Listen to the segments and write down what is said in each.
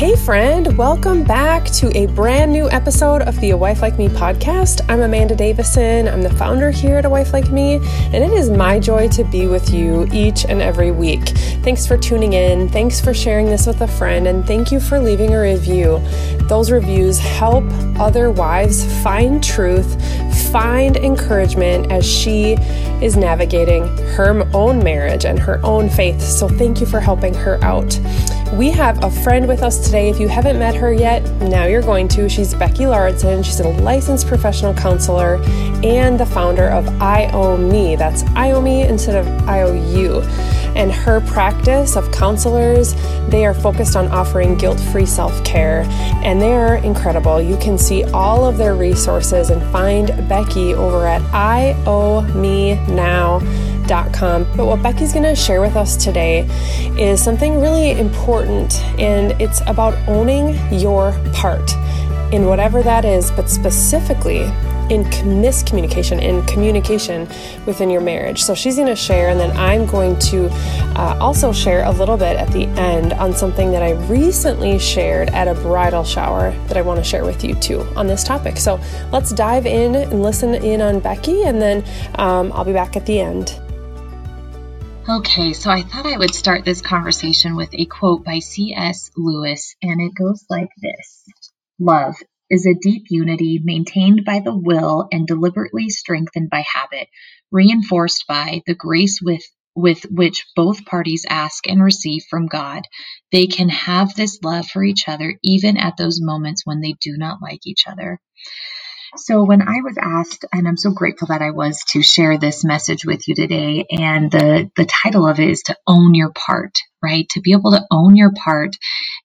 Hey, friend, welcome back to a brand new episode of the A Wife Like Me podcast. I'm Amanda Davison. I'm the founder here at A Wife Like Me, and it is my joy to be with you each and every week. Thanks for tuning in. Thanks for sharing this with a friend, and thank you for leaving a review. Those reviews help other wives find truth, find encouragement as she is navigating her own marriage and her own faith. So, thank you for helping her out. We have a friend with us today. If you haven't met her yet, now you're going to. She's Becky Lauridsen. She's a licensed professional counselor and the founder of IOME. That's IOME instead of IOU. And her practice of counselors, they are focused on offering guilt free self care. And they're incredible. You can see all of their resources and find Becky over at IOME But what Becky's going to share with us today is something really important, and it's about owning your part in whatever that is, but specifically in miscommunication, in communication within your marriage. So she's going to share, and then I'm going to uh, also share a little bit at the end on something that I recently shared at a bridal shower that I want to share with you too on this topic. So let's dive in and listen in on Becky, and then um, I'll be back at the end. Okay, so I thought I would start this conversation with a quote by C.S. Lewis, and it goes like this Love is a deep unity maintained by the will and deliberately strengthened by habit, reinforced by the grace with with which both parties ask and receive from God. They can have this love for each other even at those moments when they do not like each other. So, when I was asked, and I'm so grateful that I was to share this message with you today, and the, the title of it is to own your part, right? To be able to own your part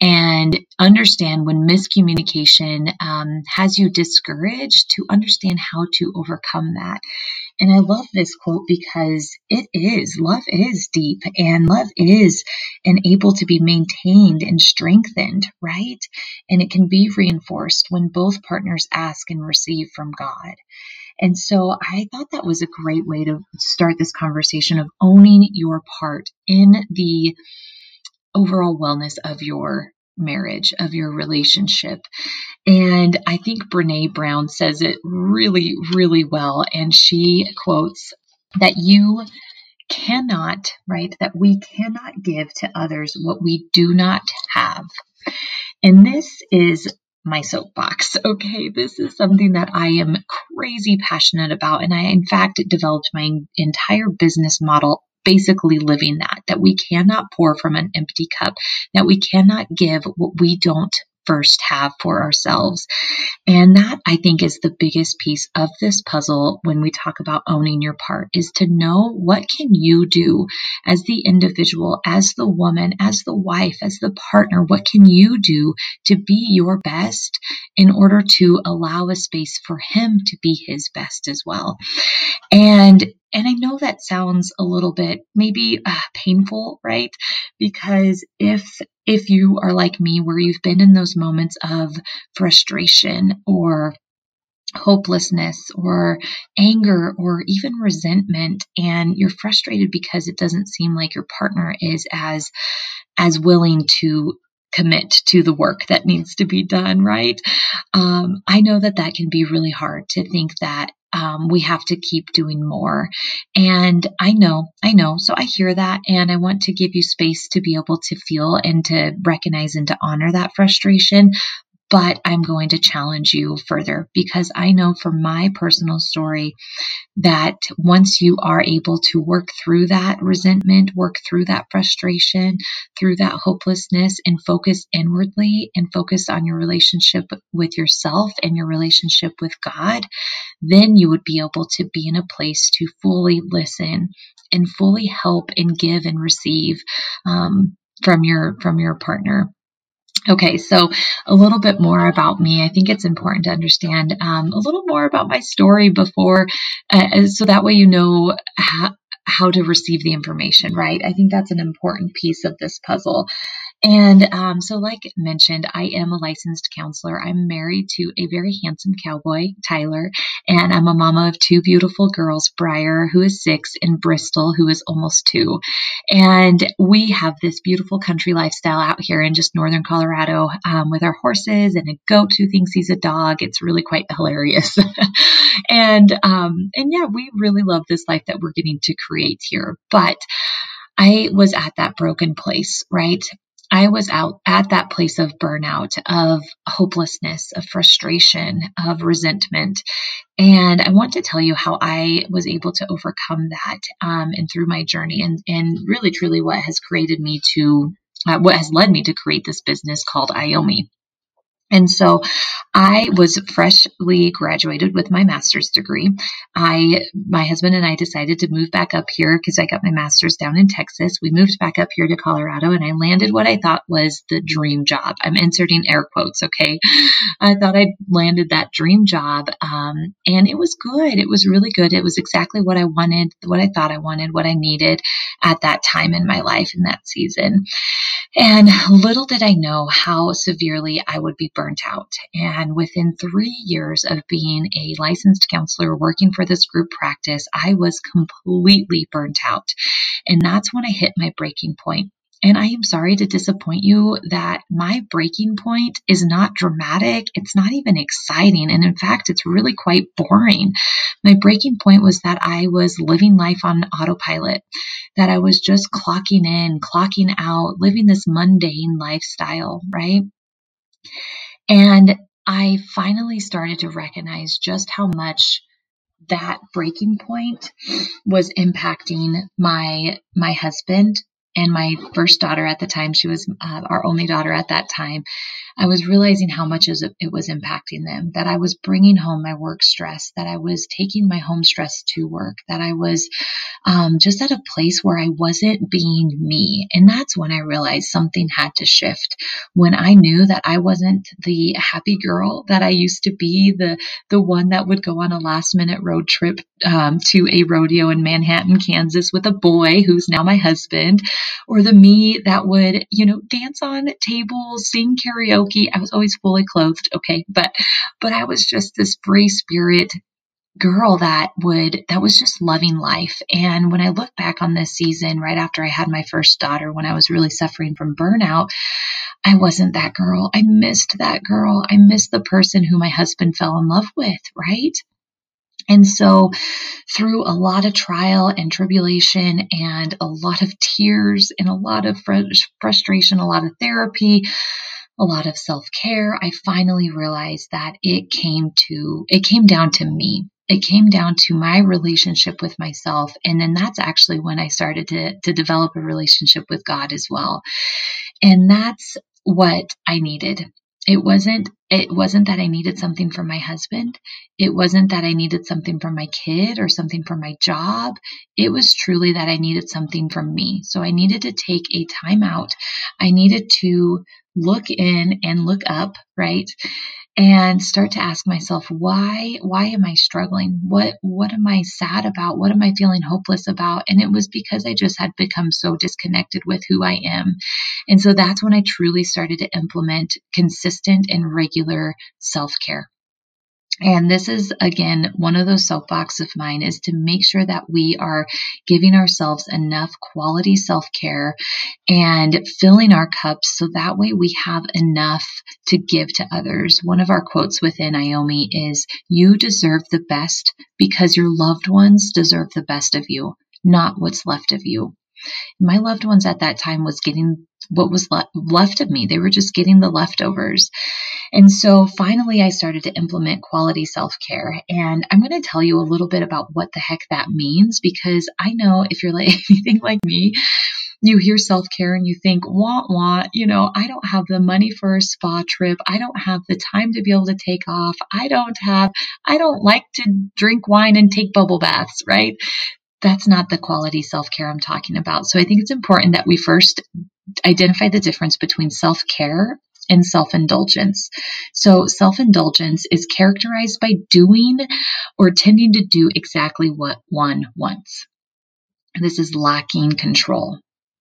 and understand when miscommunication um, has you discouraged, to understand how to overcome that. And I love this quote because it is, love is deep and love is and able to be maintained and strengthened, right? And it can be reinforced when both partners ask and receive from God. And so I thought that was a great way to start this conversation of owning your part in the overall wellness of your marriage, of your relationship. And I think Brene Brown says it really, really well. And she quotes that you cannot, right, that we cannot give to others what we do not have. And this is my soapbox. Okay, this is something that I am crazy passionate about. And I, in fact, developed my entire business model basically living that, that we cannot pour from an empty cup, that we cannot give what we don't first have for ourselves. And that I think is the biggest piece of this puzzle when we talk about owning your part is to know what can you do as the individual, as the woman, as the wife, as the partner, what can you do to be your best in order to allow a space for him to be his best as well. And and I know that sounds a little bit maybe uh, painful, right? Because if if you are like me where you've been in those moments of frustration or hopelessness or anger or even resentment and you're frustrated because it doesn't seem like your partner is as as willing to commit to the work that needs to be done right um, i know that that can be really hard to think that um, we have to keep doing more. And I know, I know. So I hear that and I want to give you space to be able to feel and to recognize and to honor that frustration but I'm going to challenge you further because I know from my personal story that once you are able to work through that resentment, work through that frustration, through that hopelessness, and focus inwardly and focus on your relationship with yourself and your relationship with God, then you would be able to be in a place to fully listen and fully help and give and receive um, from your from your partner. Okay, so a little bit more about me. I think it's important to understand um, a little more about my story before, uh, so that way you know how, how to receive the information, right? I think that's an important piece of this puzzle. And um, so, like mentioned, I am a licensed counselor. I'm married to a very handsome cowboy, Tyler, and I'm a mama of two beautiful girls, Briar, who is six, and Bristol, who is almost two. And we have this beautiful country lifestyle out here in just northern Colorado um, with our horses and a goat who thinks he's a dog. It's really quite hilarious. and um, and yeah, we really love this life that we're getting to create here. But I was at that broken place, right? I was out at that place of burnout, of hopelessness, of frustration, of resentment. And I want to tell you how I was able to overcome that um, and through my journey and, and really truly what has created me to, uh, what has led me to create this business called IOME. And so I was freshly graduated with my master's degree. I, my husband and I decided to move back up here because I got my master's down in Texas. We moved back up here to Colorado and I landed what I thought was the dream job. I'm inserting air quotes, okay? I thought I landed that dream job. Um, and it was good. It was really good. It was exactly what I wanted, what I thought I wanted, what I needed at that time in my life in that season. And little did I know how severely I would be burnt out. And within three years of being a licensed counselor working for this group practice, I was completely burnt out. And that's when I hit my breaking point. And I am sorry to disappoint you that my breaking point is not dramatic. It's not even exciting. And in fact, it's really quite boring. My breaking point was that I was living life on autopilot, that I was just clocking in, clocking out, living this mundane lifestyle, right? And I finally started to recognize just how much that breaking point was impacting my my husband and my first daughter at the time, she was uh, our only daughter at that time, I was realizing how much it was impacting them, that I was bringing home my work stress, that I was taking my home stress to work, that I was um, just at a place where I wasn't being me. And that's when I realized something had to shift. When I knew that I wasn't the happy girl that I used to be, the, the one that would go on a last minute road trip um, to a rodeo in Manhattan, Kansas with a boy who's now my husband, or the me that would, you know, dance on tables, sing karaoke I was always fully clothed, okay, but but I was just this free spirit girl that would that was just loving life. And when I look back on this season right after I had my first daughter when I was really suffering from burnout, I wasn't that girl. I missed that girl. I missed the person who my husband fell in love with, right? And so, through a lot of trial and tribulation, and a lot of tears, and a lot of frustration, a lot of therapy, a lot of self-care, I finally realized that it came to it came down to me. It came down to my relationship with myself. And then that's actually when I started to, to develop a relationship with God as well. And that's what I needed. It wasn't it wasn't that I needed something from my husband. It wasn't that I needed something from my kid or something from my job. It was truly that I needed something from me. So I needed to take a time out. I needed to look in and look up, right? And start to ask myself, why, why am I struggling? What, what am I sad about? What am I feeling hopeless about? And it was because I just had become so disconnected with who I am. And so that's when I truly started to implement consistent and regular self care. And this is again one of those soapbox of mine is to make sure that we are giving ourselves enough quality self care and filling our cups so that way we have enough to give to others. One of our quotes within IOME is You deserve the best because your loved ones deserve the best of you, not what's left of you. My loved ones at that time was getting what was le- left of me. They were just getting the leftovers. And so finally, I started to implement quality self care. And I'm going to tell you a little bit about what the heck that means because I know if you're like anything like me, you hear self care and you think, want, want, you know, I don't have the money for a spa trip. I don't have the time to be able to take off. I don't have, I don't like to drink wine and take bubble baths, right? That's not the quality self care I'm talking about. So I think it's important that we first identify the difference between self care and self indulgence. So, self indulgence is characterized by doing or tending to do exactly what one wants. This is lacking control,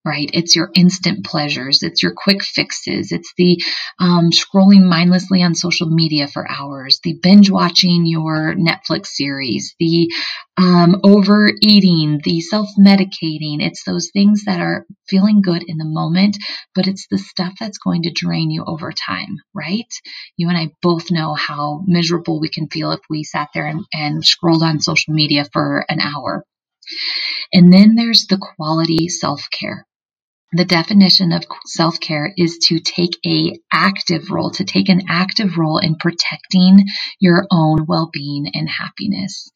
right? It's your instant pleasures, it's your quick fixes, it's the um, scrolling mindlessly on social media for hours, the binge watching your Netflix series, the um, overeating, the self medicating. It's those things that are feeling good in the moment, but it's the stuff that's going to drain you over time, right? You and I both know how miserable we can feel if we sat there and, and scrolled on social media for an hour. And then there's the quality self care the definition of self-care is to take a active role to take an active role in protecting your own well-being and happiness.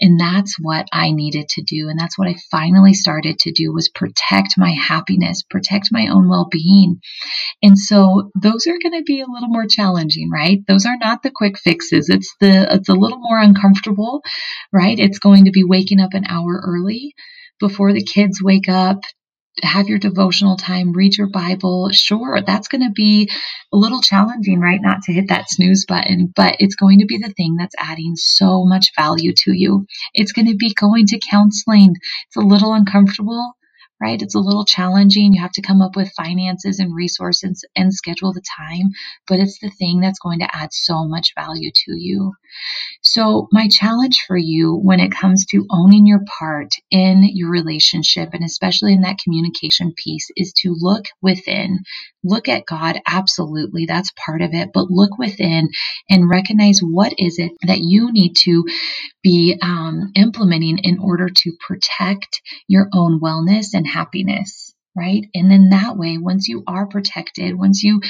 And that's what i needed to do. And that's what i finally started to do was protect my happiness protect my own well-being. And so those are going to be a little more challenging right? Those are not the quick fixes. It's the it's a little more uncomfortable right? It's going to be waking up an hour early before the kids wake up have your devotional time, read your Bible. Sure, that's going to be a little challenging, right? Not to hit that snooze button, but it's going to be the thing that's adding so much value to you. It's going to be going to counseling. It's a little uncomfortable, right? It's a little challenging. You have to come up with finances and resources and schedule the time, but it's the thing that's going to add so much value to you. So, my challenge for you when it comes to owning your part in your relationship, and especially in that communication piece, is to look within. Look at God, absolutely, that's part of it, but look within and recognize what is it that you need to be um, implementing in order to protect your own wellness and happiness right? And then that way, once you are protected, once you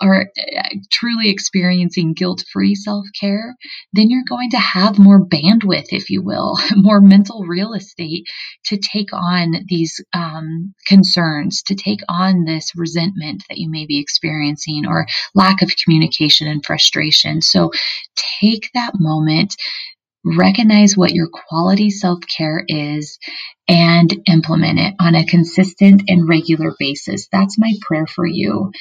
are uh, truly experiencing guilt free self care, then you're going to have more bandwidth, if you will, more mental real estate to take on these um, concerns, to take on this resentment that you may be experiencing or lack of communication and frustration. So take that moment recognize what your quality self care is and implement it on a consistent and regular basis. That's my prayer for you.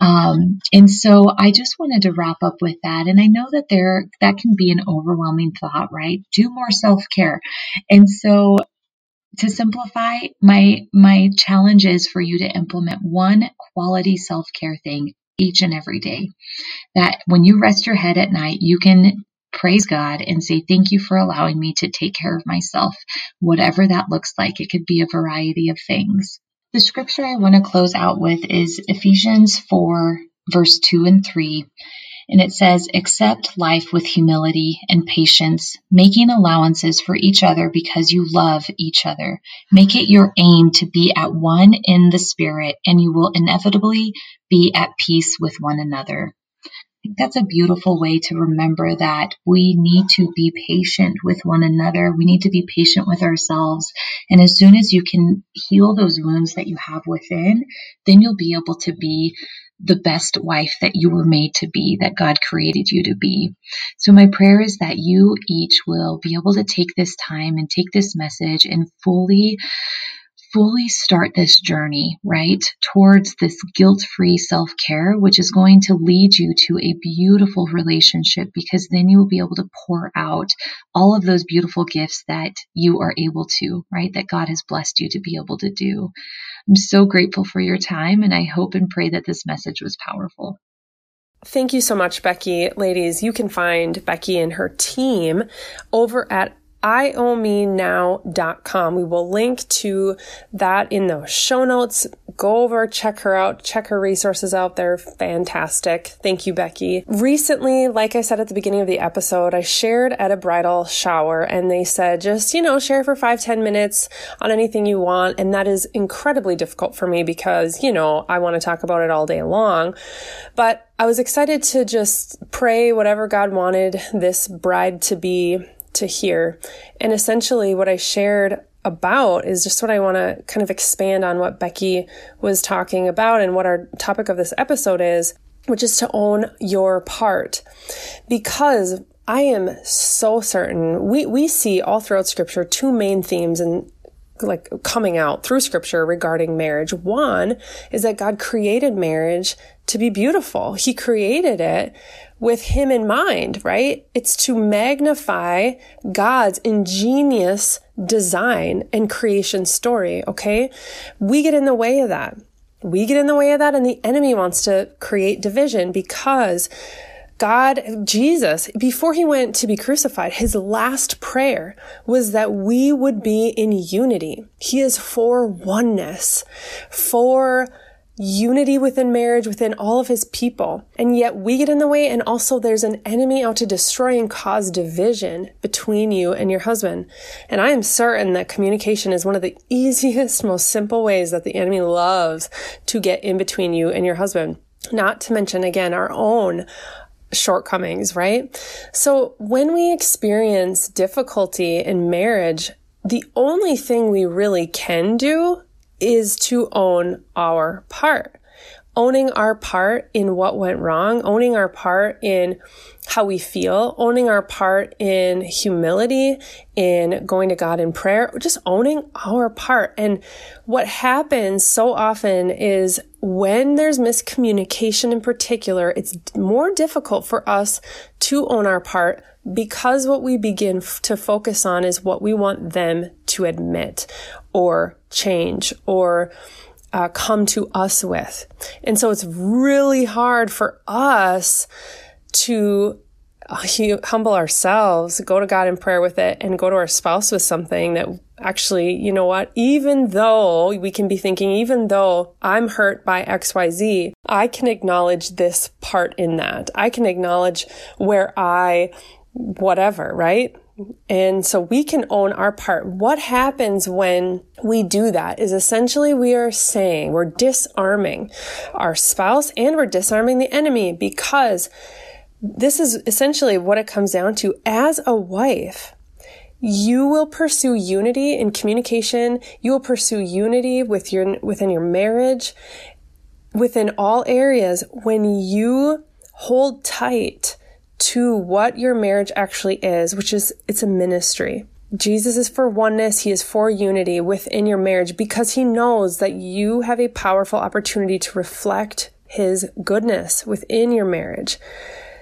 Um, and so I just wanted to wrap up with that. And I know that there, that can be an overwhelming thought, right? Do more self care. And so to simplify, my, my challenge is for you to implement one quality self care thing each and every day. That when you rest your head at night, you can praise God and say, Thank you for allowing me to take care of myself, whatever that looks like. It could be a variety of things. The scripture I want to close out with is Ephesians 4, verse 2 and 3. And it says, Accept life with humility and patience, making allowances for each other because you love each other. Make it your aim to be at one in the Spirit, and you will inevitably be at peace with one another think that's a beautiful way to remember that we need to be patient with one another. We need to be patient with ourselves. And as soon as you can heal those wounds that you have within, then you'll be able to be the best wife that you were made to be, that God created you to be. So my prayer is that you each will be able to take this time and take this message and fully fully start this journey, right, towards this guilt free self care, which is going to lead you to a beautiful relationship because then you will be able to pour out all of those beautiful gifts that you are able to, right, that God has blessed you to be able to do. I'm so grateful for your time and I hope and pray that this message was powerful. Thank you so much, Becky. Ladies, you can find Becky and her team over at iowmenow.com. We will link to that in the show notes. Go over, check her out, check her resources out. They're fantastic. Thank you, Becky. Recently, like I said at the beginning of the episode, I shared at a bridal shower and they said, just, you know, share for five ten minutes on anything you want. And that is incredibly difficult for me because, you know, I want to talk about it all day long. But I was excited to just pray whatever God wanted this bride to be to hear. And essentially, what I shared about is just what I want to kind of expand on what Becky was talking about and what our topic of this episode is, which is to own your part. Because I am so certain we, we see all throughout scripture two main themes and like coming out through scripture regarding marriage. One is that God created marriage to be beautiful. He created it with him in mind, right? It's to magnify God's ingenious design and creation story. Okay. We get in the way of that. We get in the way of that and the enemy wants to create division because God, Jesus, before he went to be crucified, his last prayer was that we would be in unity. He is for oneness, for unity within marriage, within all of his people. And yet we get in the way. And also there's an enemy out to destroy and cause division between you and your husband. And I am certain that communication is one of the easiest, most simple ways that the enemy loves to get in between you and your husband. Not to mention again, our own shortcomings, right? So when we experience difficulty in marriage, the only thing we really can do is to own our part. Owning our part in what went wrong, owning our part in how we feel, owning our part in humility, in going to God in prayer, just owning our part. And what happens so often is when there's miscommunication in particular, it's more difficult for us to own our part because what we begin f- to focus on is what we want them to admit or change or uh, come to us with. And so it's really hard for us to uh, humble ourselves, go to God in prayer with it, and go to our spouse with something that actually, you know what, even though we can be thinking, even though I'm hurt by XYZ, I can acknowledge this part in that. I can acknowledge where I whatever, right? And so we can own our part. What happens when we do that is essentially we are saying we're disarming our spouse and we're disarming the enemy because this is essentially what it comes down to. As a wife, you will pursue unity in communication. You will pursue unity with your, within your marriage, within all areas when you hold tight to what your marriage actually is, which is it's a ministry. Jesus is for oneness. He is for unity within your marriage because he knows that you have a powerful opportunity to reflect his goodness within your marriage.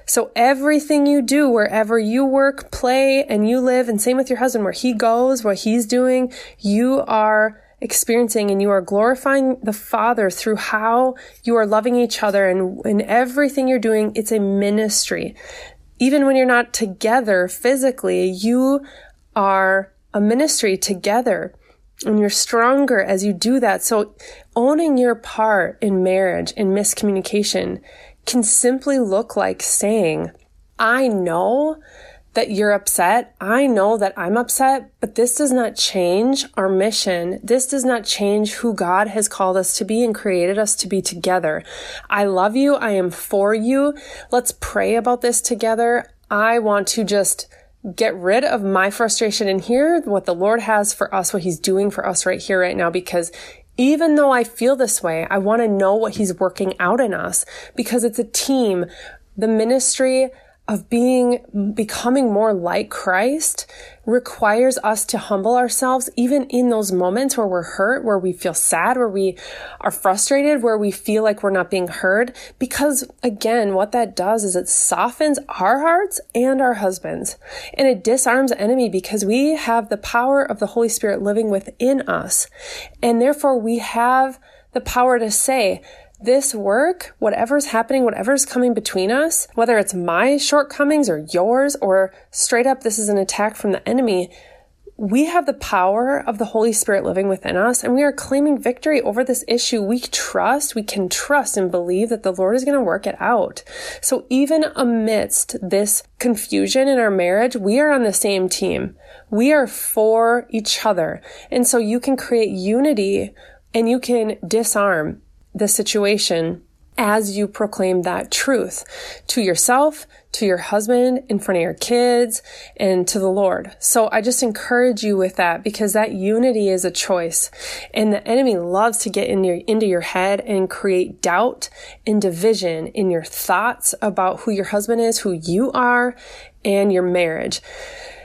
So everything you do, wherever you work, play, and you live, and same with your husband, where he goes, what he's doing, you are experiencing and you are glorifying the Father through how you are loving each other and in everything you're doing, it's a ministry. Even when you're not together physically, you are a ministry together and you're stronger as you do that. So owning your part in marriage and miscommunication can simply look like saying, I know that you're upset. I know that I'm upset, but this does not change our mission. This does not change who God has called us to be and created us to be together. I love you. I am for you. Let's pray about this together. I want to just get rid of my frustration and hear what the Lord has for us, what he's doing for us right here, right now, because even though I feel this way, I want to know what he's working out in us because it's a team. The ministry of being, becoming more like Christ requires us to humble ourselves, even in those moments where we're hurt, where we feel sad, where we are frustrated, where we feel like we're not being heard. Because again, what that does is it softens our hearts and our husbands and it disarms the enemy because we have the power of the Holy Spirit living within us. And therefore we have the power to say, this work, whatever's happening, whatever's coming between us, whether it's my shortcomings or yours, or straight up, this is an attack from the enemy, we have the power of the Holy Spirit living within us and we are claiming victory over this issue. We trust, we can trust and believe that the Lord is going to work it out. So even amidst this confusion in our marriage, we are on the same team. We are for each other. And so you can create unity and you can disarm the situation as you proclaim that truth to yourself, to your husband, in front of your kids, and to the Lord. So I just encourage you with that because that unity is a choice. And the enemy loves to get in your, into your head and create doubt and division in your thoughts about who your husband is, who you are, and your marriage.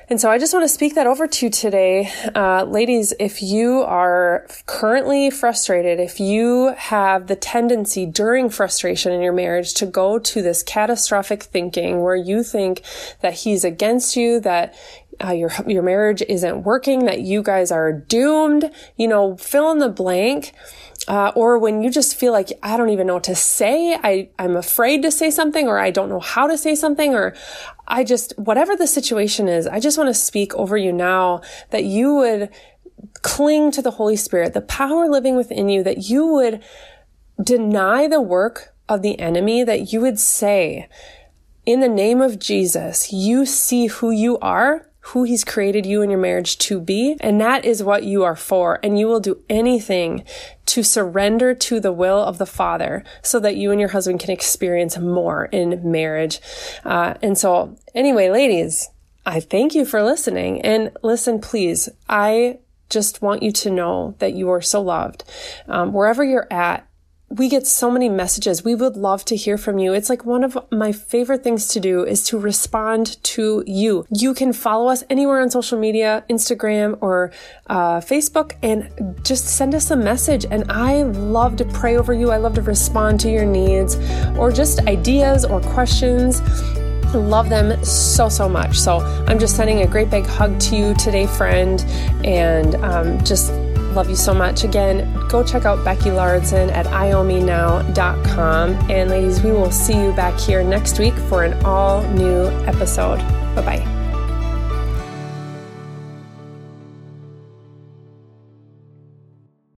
And so I just want to speak that over to you today. Uh, ladies, if you are currently frustrated, if you have the tendency during frustration in your marriage to go to this catastrophic thinking where you think that he's against you, that uh, your your marriage isn't working, that you guys are doomed, you know, fill in the blank. Uh, or when you just feel like I don't even know what to say, I, I'm afraid to say something, or I don't know how to say something, or I just, whatever the situation is, I just want to speak over you now that you would cling to the Holy Spirit, the power living within you, that you would deny the work of the enemy, that you would say, in the name of Jesus, you see who you are who he's created you and your marriage to be. And that is what you are for. And you will do anything to surrender to the will of the Father so that you and your husband can experience more in marriage. Uh, and so anyway, ladies, I thank you for listening and listen, please. I just want you to know that you are so loved. Um, wherever you're at, we get so many messages. We would love to hear from you. It's like one of my favorite things to do is to respond to you. You can follow us anywhere on social media, Instagram or uh, Facebook, and just send us a message. And I love to pray over you. I love to respond to your needs or just ideas or questions. Love them so, so much. So I'm just sending a great big hug to you today, friend, and um, just Love you so much. Again, go check out Becky Lauridsen at iomenow.com. And ladies, we will see you back here next week for an all new episode. Bye bye.